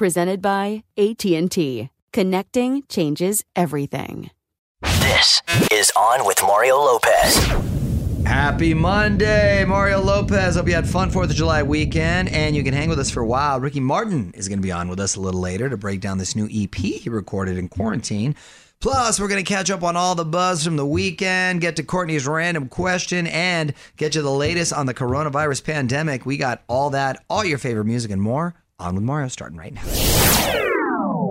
Presented by AT&T. Connecting changes everything. This is On with Mario Lopez. Happy Monday, Mario Lopez. Hope you had fun 4th of July weekend and you can hang with us for a while. Ricky Martin is going to be on with us a little later to break down this new EP he recorded in quarantine. Plus, we're going to catch up on all the buzz from the weekend, get to Courtney's random question, and get you the latest on the coronavirus pandemic. We got all that, all your favorite music, and more on with Mario starting right now.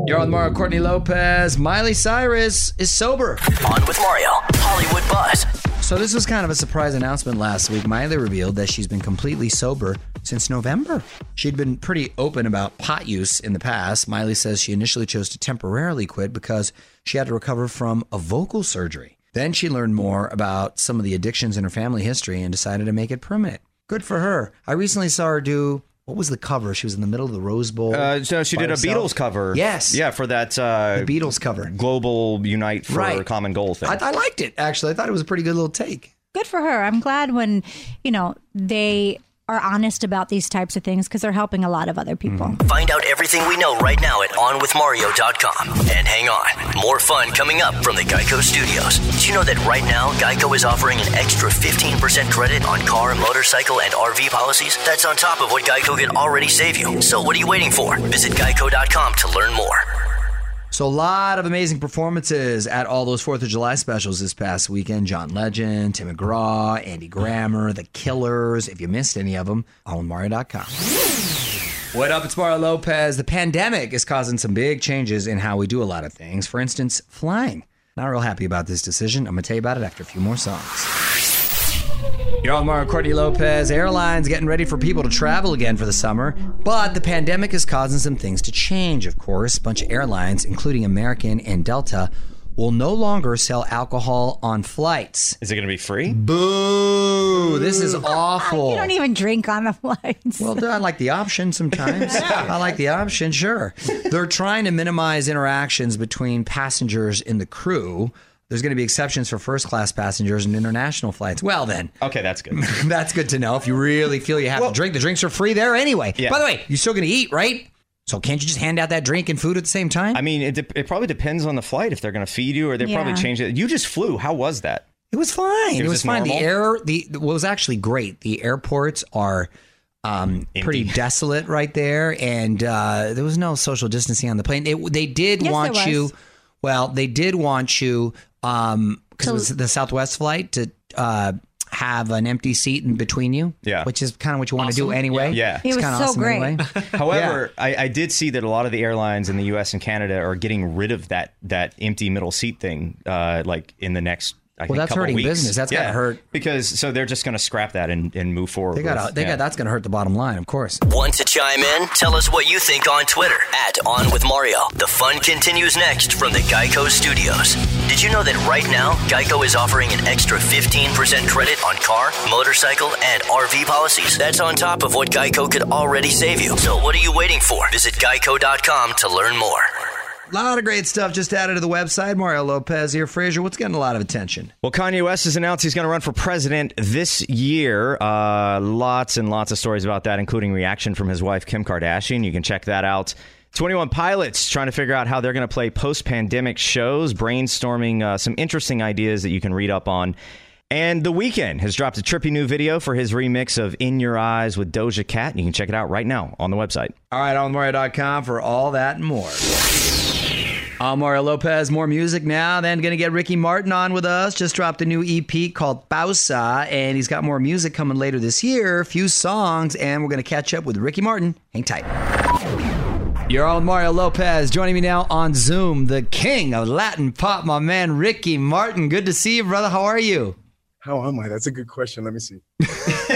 You're on Mario Courtney Lopez. Miley Cyrus is sober. On with Mario, Hollywood Buzz. So this was kind of a surprise announcement last week. Miley revealed that she's been completely sober since November. She'd been pretty open about pot use in the past. Miley says she initially chose to temporarily quit because she had to recover from a vocal surgery. Then she learned more about some of the addictions in her family history and decided to make it permanent. Good for her. I recently saw her do what was the cover? She was in the middle of the Rose Bowl. Uh, so she did a herself. Beatles cover. Yes. Yeah, for that uh, The Beatles cover. global unite for Right. common goal thing. I, I liked it actually. I thought it was a pretty good little take. good for her. I'm glad when, you know, they are honest about these types of things because they're helping a lot of other people. Mm-hmm. Find out everything we know right now at OnWithMario.com. And hang on, more fun coming up from the Geico Studios. Did you know that right now Geico is offering an extra 15% credit on car, motorcycle, and RV policies? That's on top of what Geico can already save you. So what are you waiting for? Visit Geico.com to learn more. So a lot of amazing performances at all those Fourth of July specials this past weekend. John Legend, Tim McGraw, Andy Grammer, The Killers. If you missed any of them, onwithmario.com. What up? It's Mario Lopez. The pandemic is causing some big changes in how we do a lot of things. For instance, flying. Not real happy about this decision. I'm to tell you about it after a few more songs. You're on Mario Courtney Lopez. Airlines getting ready for people to travel again for the summer, but the pandemic is causing some things to change, of course. A bunch of airlines, including American and Delta, will no longer sell alcohol on flights. Is it going to be free? Boo! This is awful. You don't even drink on the flights. Well, I like the option sometimes. I like the option, sure. They're trying to minimize interactions between passengers and the crew. There's going to be exceptions for first class passengers and international flights. Well, then, Okay, that's good. that's good to know. If you really feel you have to drink, the drinks are free there anyway. Yeah. By the way, you're still going to eat, right? So can't you just hand out that drink and food at the same time? I mean, it, de- it probably depends on the flight if they're going to feed you or they probably change it. You just flew. How was that? It was fine. It was was, just fine. The air, the what was actually great. The airports are um, pretty desolate right there, and uh, there was no social distancing on the plane. It, they did Yes, want you. Well, they did want you because it was the Southwest flight to uh, have an empty seat in between you. Yeah. which is kind of what you want to do anyway. Yeah. It It's was kinda so awesome great. anyway. However, I, I did see that a lot of the airlines in the U.S. and Canada are getting rid of that that empty middle seat thing, uh, like in the next. I Well, think, that's hurting weeks. business. That's gotta hurt. because so they're just going to scrap that and, and move forward. They got with- they yeah. got that's going to hurt the bottom line, of course. Want to chime in? Tell us what you think on Twitter at On With Mario. The fun continues next from the Geico Studios. Did you know that right now, Geico is offering an extra 15% credit on car, motorcycle, and RV policies? That's on top of what Geico could already save you. So what are you waiting for? Visit geico.com to learn more. A lot of great stuff just added to the website. Mario Lopez here. Frazier, what's getting a lot of attention? Well, Kanye West has announced he's going to run for president this year. Uh, lots and lots of stories about that, including reaction from his wife, Kim Kardashian. You can check that out. 21 Pilots trying to figure out how they're going to play post pandemic shows, brainstorming uh, some interesting ideas that you can read up on. And The Weeknd has dropped a trippy new video for his remix of In Your Eyes with Doja Cat. You can check it out right now on the website. All right, on Mario.com for all that and more. Mario Lopez. More music now. Then going to get Ricky Martin on with us. Just dropped a new EP called Pausa, and he's got more music coming later this year. A few songs, and we're going to catch up with Ricky Martin. Hang tight. You're on Mario Lopez. Joining me now on Zoom, the king of Latin pop, my man Ricky Martin. Good to see you, brother. How are you? How am I? That's a good question. Let me see.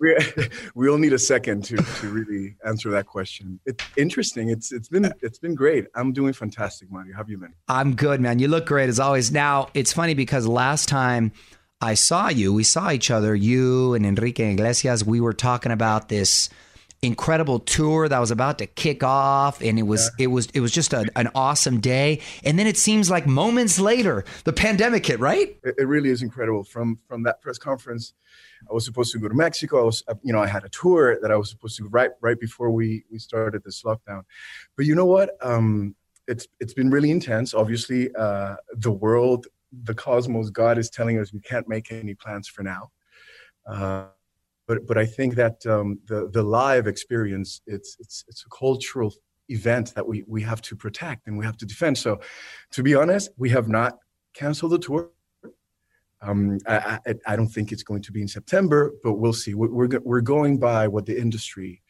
We, we'll need a second to, to really answer that question. It's interesting. It's it's been it's been great. I'm doing fantastic, Mario. How have you been? I'm good, man. You look great as always. Now, it's funny because last time I saw you, we saw each other, you and Enrique Iglesias, we were talking about this incredible tour that was about to kick off and it was it was it was just a, an awesome day and then it seems like moments later the pandemic hit right It, it really is incredible. From from that press conference, I was supposed to go to Mexico. I was uh, you know I had a tour that I was supposed to right right before we we started this lockdown. But you know what? Um, it's it's been really intense. Obviously, uh, the world, the cosmos, God is telling us we can't make any plans for now. Uh, but but I think that um, the the live experience it's it's it's a cultural event that we we have to protect and we have to defend. So, to be honest, we have not canceled the tour. Um, I, I, I don't think it's going to be in September, but we'll see. We're we're, we're going by what the industry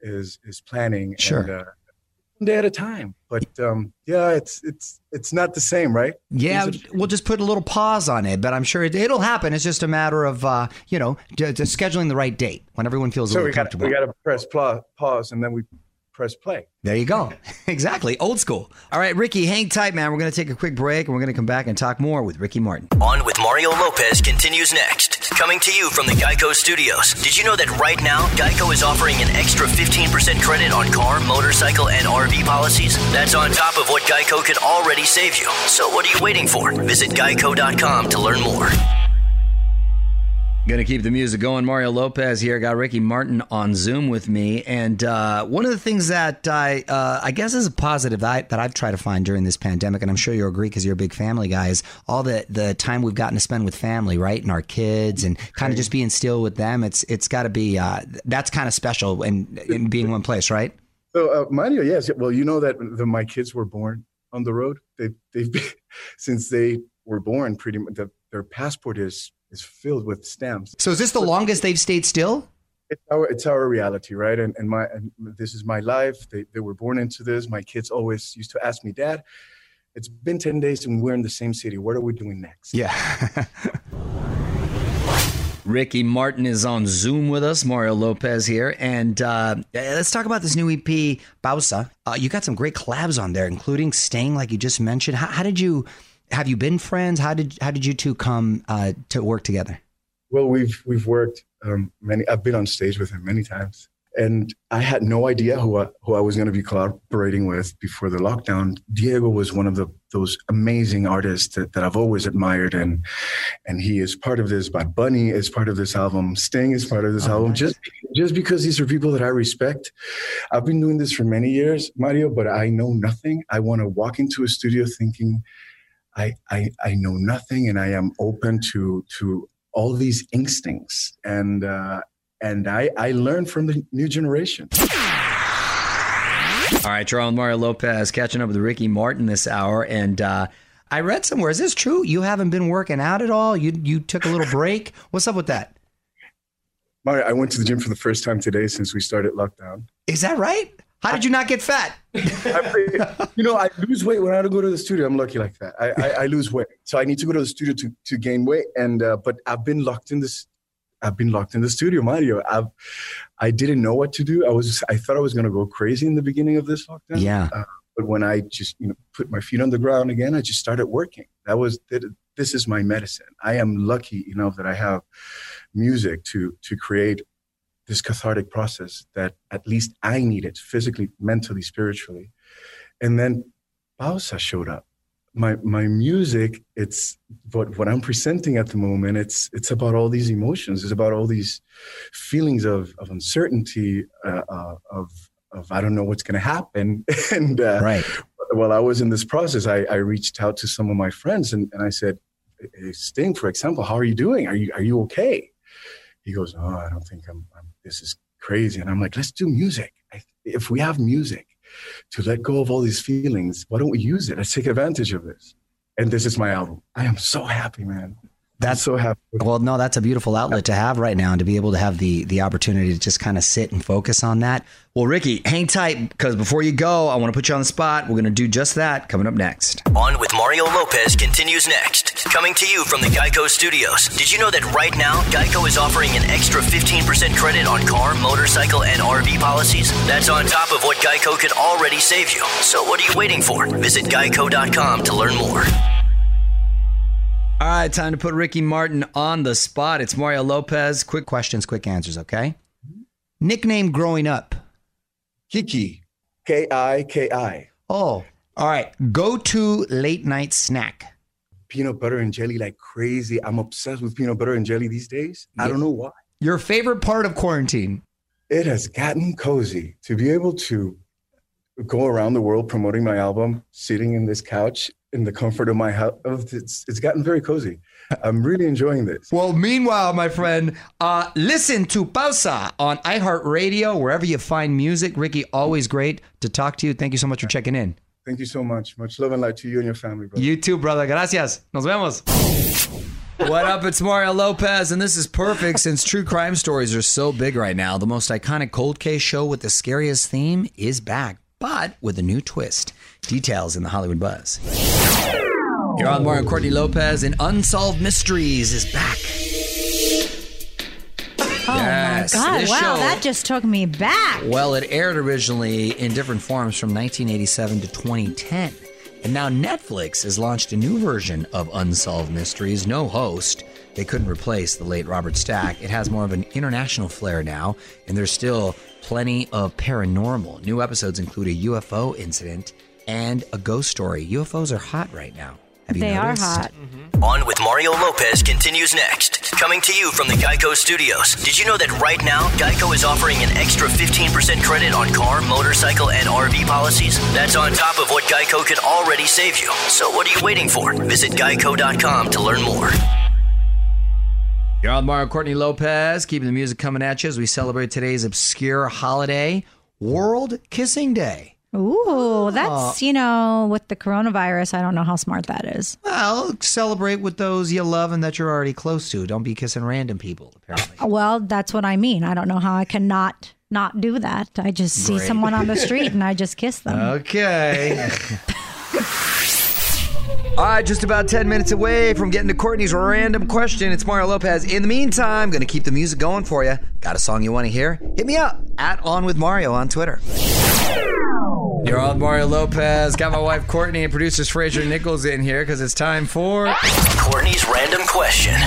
is is planning. Sure. And, uh, day at a time. But um, yeah, it's it's it's not the same, right? yeah are- we'll just put a little pause on it but i'm sure it, it'll happen it's just a matter of uh, you know just scheduling the right date when everyone feels a so little we got comfortable we got to press pla- pause and then we press play. There you go. exactly. Old school. All right, Ricky, hang tight, man. We're going to take a quick break and we're going to come back and talk more with Ricky Martin. On with Mario Lopez continues next. Coming to you from the Geico Studios. Did you know that right now, Geico is offering an extra 15% credit on car, motorcycle, and RV policies? That's on top of what Geico could already save you. So what are you waiting for? Visit geico.com to learn more. Gonna keep the music going. Mario Lopez here. Got Ricky Martin on Zoom with me, and uh, one of the things that I, uh, I guess, is a positive that, I, that I've tried to find during this pandemic, and I'm sure you'll agree because you're a big family guy, is all the the time we've gotten to spend with family, right, and our kids, and kind of just being still with them. It's it's got to be uh, that's kind of special, and in being one place, right? So uh, Mario, yes. Well, you know that the, my kids were born on the road. They they've been since they were born. Pretty much, the, their passport is is filled with stamps. So is this the longest they've stayed still? It's our it's our reality, right? And and my and this is my life. They they were born into this. My kids always used to ask me, Dad, it's been ten days and we're in the same city. What are we doing next? Yeah. Ricky Martin is on Zoom with us. Mario Lopez here, and uh, let's talk about this new EP, Pausa. Uh, you got some great collabs on there, including "Sting," like you just mentioned. How, how did you? Have you been friends? How did how did you two come uh, to work together? Well, we've we've worked um, many. I've been on stage with him many times, and I had no idea who I, who I was going to be collaborating with before the lockdown. Diego was one of the those amazing artists that, that I've always admired, and and he is part of this. Bad Bunny is part of this album. Sting is part of this Oh, album. nice. Just just because these are people that I respect. I've been doing this for many years, Mario, but I know nothing. I want to walk into a studio thinking. I, I, I know nothing and I am open to to all these instincts and uh, and I, I learn from the new generation. All right, you're Mario Lopez catching up with Ricky Martin this hour, and uh, I read somewhere. Is this true? You haven't been working out at all. You you took a little break. What's up with that? Mario, I went to the gym for the first time today since we started lockdown. Is that right? How did you not get fat? You know, I lose weight when I don't go to the studio. I'm lucky like that. I, I, I lose weight, so I need to go to the studio to, to gain weight. And uh, but I've been locked in this. I've been locked in the studio, Mario. I've I didn't know what to do. I was I thought I was going to go crazy in the beginning of this lockdown. Yeah. Uh, but when I just you know put my feet on the ground again, I just started working. That was that, this is my medicine. I am lucky enough that I have music to to create this cathartic process that at least I needed physically, mentally, spiritually. And then Pausa showed up. My my music, it's what what I'm presenting at the moment. It's it's about all these emotions. It's about all these feelings of of uncertainty, uh, uh, of of I don't know what's going to happen. and uh, right. while I was in this process, I, I reached out to some of my friends and, and I said, Sting, for example, how are you doing? Are you are you okay? He goes, Oh, I don't think I'm, I'm this is crazy. And I'm like, let's do music. If we have music to let go of all these feelings, why don't we use it? Let's take advantage of this. And this is my album. I am so happy, man. That's so happy. Well, no, that's a beautiful outlet to have right now, and to be able to have the the opportunity to just kind of sit and focus on that. Well, Ricky, hang tight because before you go, I want to put you on the spot. We're going to do just that coming up next. On with Mario Lopez continues next. Coming to you from the Geico Studios. Did you know that right now Geico is offering an extra 15% credit on car, motorcycle, and RV policies? That's on top of what Geico could already save you. So what are you waiting for? Visit geico.com to learn more. All right, time to put Ricky Martin on the spot. It's Mario Lopez. Quick questions, quick answers, okay? Nickname growing up? Kiki. K I K I. Oh, all right. Go to late night snack? Peanut butter and jelly like crazy. I'm obsessed with peanut butter and jelly these days. I don't know why. Your favorite part of quarantine? It has gotten cozy to be able to go around the world promoting my album, sitting in this couch in the comfort of my house. It's, it's gotten very cozy. I'm really enjoying this. Well, meanwhile, my friend, uh, listen to Pausa on iHeartRadio, wherever you find music. Ricky, always great to talk to you. Thank you so much for checking in. Thank you so much. Much love and light to you and your family, brother. You too, brother. Gracias. Nos vemos. What up? It's Mario Lopez, and this is perfect since true crime stories are so big right now. The most iconic cold case show with the scariest theme is back, but with a new twist. Details in the Hollywood Buzz. You're on Mario Courtney Lopez, and Unsolved Mysteries is back. Oh Yes, my God! Wow, show- that just took me back. Well, it aired originally in different forms from 1987 to 2010. And now Netflix has launched a new version of Unsolved Mysteries. No host. They couldn't replace the late Robert Stack. It has more of an international flair now, and there's still plenty of paranormal. New episodes include a UFO incident and a ghost story. UFOs are hot right now. Have you They are noticed? hot. Mm-hmm. On with Mario Lopez continues next. Coming to you from the Geico Studios. Did you know that right now Geico is offering an extra 15% credit on car, motorcycle, and RV policies? That's on top of what Geico could already save you. So what are you waiting for? Visit geico.com to learn more. You're on Mario Courtney Lopez, keeping the music coming at you as we celebrate today's obscure holiday, World Kissing Day. Ooh, that's ah. you know, with the coronavirus, I don't know how smart that is. Well, celebrate with those you love and that you're already close to. Don't be kissing random people, apparently. Well, that's what I mean. I don't know how I cannot not not do that. I just see Great. someone on the street and I just kiss them. Okay. All right, just about 10 minutes away from getting to Courtney's random question. It's Mario Lopez. In the meantime, going to keep the music going for you. Got a song you want to hear? Hit me up at On With Mario on Twitter. You're on Mario Lopez. Got my wife Courtney and producers Fraser Nichols in here because it's time for. Courtney's random question.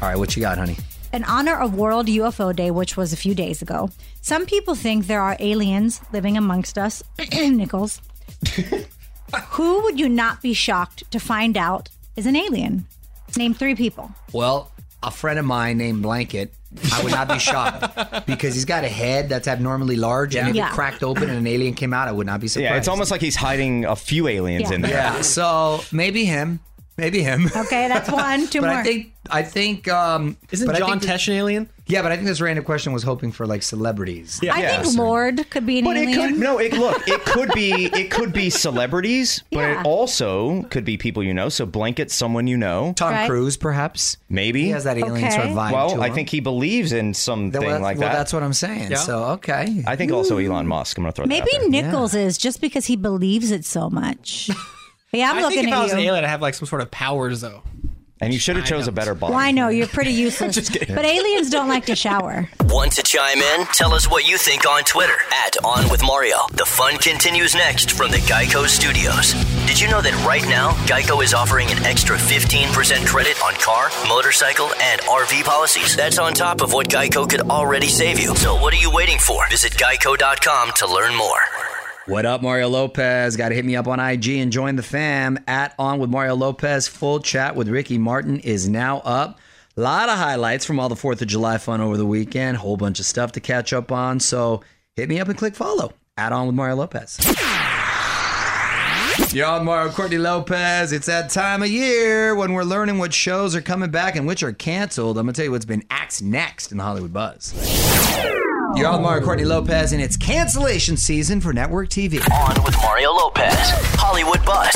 All right, what you got, honey? In honor of World UFO Day, which was a few days ago, some people think there are aliens living amongst us. Nichols. Who would you not be shocked to find out is an alien? Name three people. Well, a friend of mine named Blanket. I would not be shocked because he's got a head that's abnormally large, and if Yeah. it cracked open and an alien came out, I would not be surprised. Yeah, it's almost like he's hiding a few aliens Yeah. in there. yeah. So maybe him, maybe him. Okay, that's one. Two but more. I think I think. Um, Isn't but I John think Tesh an alien? Yeah, but I think this random question was hoping for like celebrities. I think Lorde could be an But it alien. could no. It look. It could be. It could be celebrities, but Yeah. it also could be people you know. So blanket someone you know. Tom Right. Cruise, perhaps. Maybe He has that alien sort of Okay. vibe. Well, to I him. think he believes in something Well, that's- like well, that. that's what I'm saying. Yeah. So okay. I think also Elon Musk. I'm gonna throw Maybe that out there. Nichols is just because he believes it so much. yeah, I'm I looking think if I at was you. an alien, I'd have like some sort of powers though. And you should have chose a better body. well, I know you're pretty useless, but aliens don't like to shower. Want to chime in? Tell us what you think on Twitter at On With Mario. The fun continues next from the Geico Studios. Did you know that right now, Geico is offering an extra 15% credit on car, motorcycle, and RV policies? That's on top of what Geico could already save you. So what are you waiting for? Visit geico.com to learn more. What up, Mario Lopez? Got to hit me up on IG and join the fam at On with Mario Lopez. Full chat with Ricky Martin is now up. A lot of highlights from all the 4th of July fun over the weekend. Whole bunch of stuff to catch up on. So hit me up and click follow at On with Mario Lopez. Y'all, Mario Courtney Lopez. It's that time of year when we're learning what shows are coming back and which are canceled. I'm going to tell you what's been axed next in the Hollywood Buzz. You're on Mario Courtney Lopez, and it's cancellation season for network TV. On with Mario Lopez, Hollywood Buzz.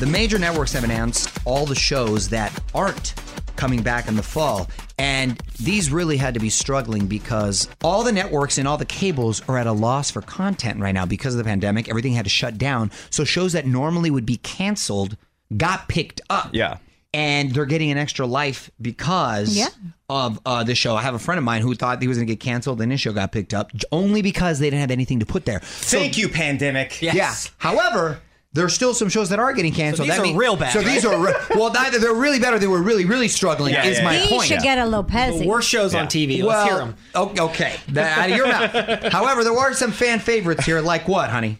The major networks have announced all the shows that aren't coming back in the fall. And these really had to be struggling because all the networks and all the cables are at a loss for content right now because of the pandemic. Everything had to shut down. So shows that normally would be canceled got picked up. Yeah. And they're getting an extra life because Yeah. of uh, the show. I have a friend of mine who thought he was going to get canceled and his show got picked up only because they didn't have anything to put there. So- Thank you, pandemic. yeah. However, there's still some shows that are getting canceled. these That are mean- real bad, So these are re- well, neither they're really bad or they were really really struggling. Yeah, is yeah, my yeah. He point. should get a Lopez. The worst shows on TV. Let's hear them. o- okay, that out of your mouth. However, there are some fan favorites here, like what, honey?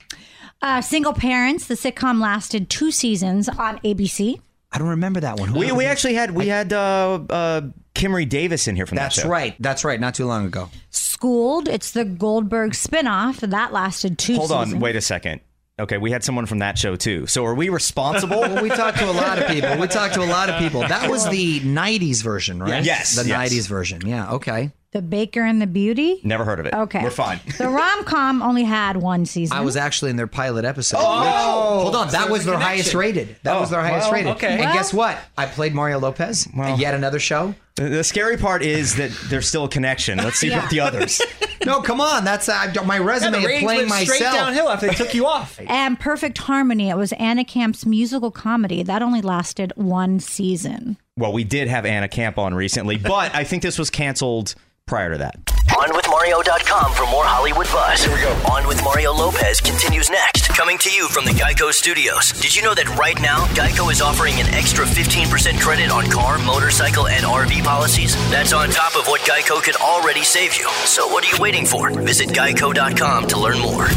Uh, Single Parents, the sitcom lasted two seasons on ABC. I don't remember that one. Who- We, we actually had we had uh, uh, Kimrie Davis in here from That's that show. right. That's right. Not too long ago. Schooled, it's the Goldberg spinoff that lasted two Hold seasons. on, wait a second. Okay, we had someone from that show too. So are we responsible? Well, we talked to a lot of people. We talked to a lot of people. That was the '90s version, right? Yes, the yes. '90s version. Yeah. Okay. The Baker and the Beauty. Never heard of it. Okay. we're fine. The rom com only had one season. I was actually in their pilot episode. Oh! hold on, that was their a highest rated. That was Oh, their highest well, rated. okay. And Well- guess what? I played Mario Lopez. Well. yet another show. The, the scary part is that there's still a connection. Let's see Yeah. about the others. No, come on. That's uh, my Yeah, resume the of playing went straight myself. downhill after they took you off. and Perfect Harmony. It was Anna Camp's musical comedy that only lasted one season. well, we did have Anna Camp on recently, but I think this was canceled prior to that. OnWithMario.com for more Hollywood buzz. Here we go. On with Mario Lopez continues next. Coming to you from the Geico Studios. Did you know that right now, Geico is offering an extra 15% credit on car, motorcycle, and RV policies? That's on top of what Geico could already save you. So what are you waiting for? Visit Geico.com to learn more.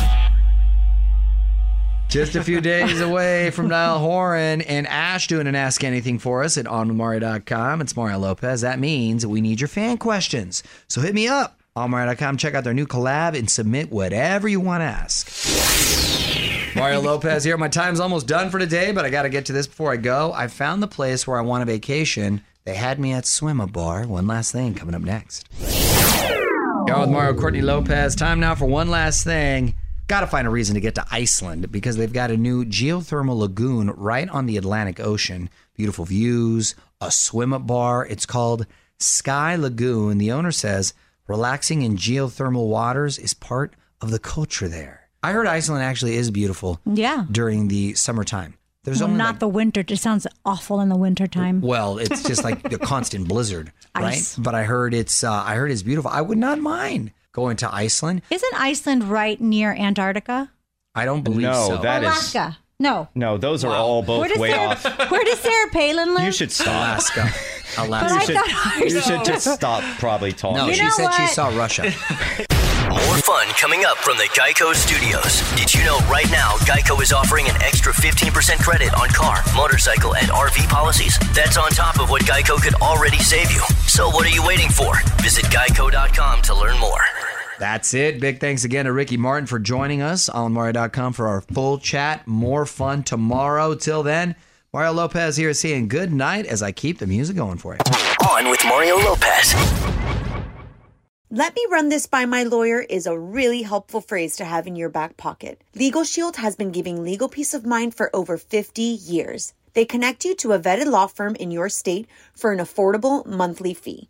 Just a few days away from Niall Horan and Ashe doing an Ask Anything for us at onmario.com. It's Mario Lopez. That means we need your fan questions. So hit me up onmario.com. Check out their new collab and submit whatever you want to ask. Mario Lopez here. My time's almost done for today, but I got to get to this before I go. I found the place where I want a vacation. They had me at Swim a Bar. One last thing coming up next. Y'all with Mario Courtney Lopez. Time now for one last thing. Got to find a reason to get to Iceland because they've got a new geothermal lagoon right on the Atlantic Ocean. Beautiful views, a swim up bar. It's called Sky Lagoon. The owner says relaxing in geothermal waters is part of the culture there. I heard Iceland actually is beautiful Yeah. during the summertime. There's Well, only not like- the winter. It sounds awful in the wintertime. well, it's just like the constant blizzard, right? Ice. But I heard it's uh, I heard it's beautiful. I would not mind going to Iceland. Isn't Iceland right near Antarctica? I don't believe No, so. that is Alaska. No. no. Those are all both Where does way Sarah, off. Where does Sarah Palin live? You should stop. Alaska. But Alaska. I should- thought ours You should just stop. Probably talking. no, You she know said she what? saw Russia. More fun coming up from the Geico Studios. Did you know right now Geico is offering an extra 15% credit on car, motorcycle, and RV policies? That's on top of what Geico could already save you. So what are you waiting for? Visit geico.com to learn more. That's it. Big thanks again to Ricky Martin for joining us on Mario.com for our full chat. More fun tomorrow. Till then, Mario Lopez here saying good night as I keep the music going for you. On with Mario Lopez. Let me run this by my lawyer is a really helpful phrase to have in your back pocket. Legal Shield has been giving legal peace of mind for over 50 years. They connect you to a vetted law firm in your state for an affordable monthly fee.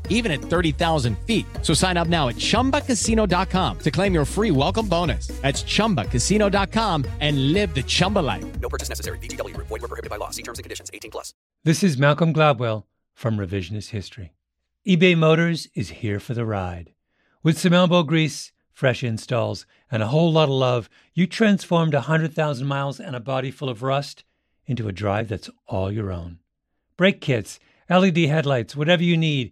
even at 30,000 feet. So sign up now at chumbacasino.com to claim your free welcome bonus. That's chumbacasino.com and live the Chumba life. No purchase necessary. VGW Group. Void were prohibited by law. See terms and conditions. 18 plus. This is Malcolm Gladwell from Revisionist History. eBay Motors is here for the ride. With some elbow grease, fresh installs, and a whole lot of love, you transformed 100,000 miles and a body full of rust into a drive that's all your own. Brake kits, LED headlights, whatever you need,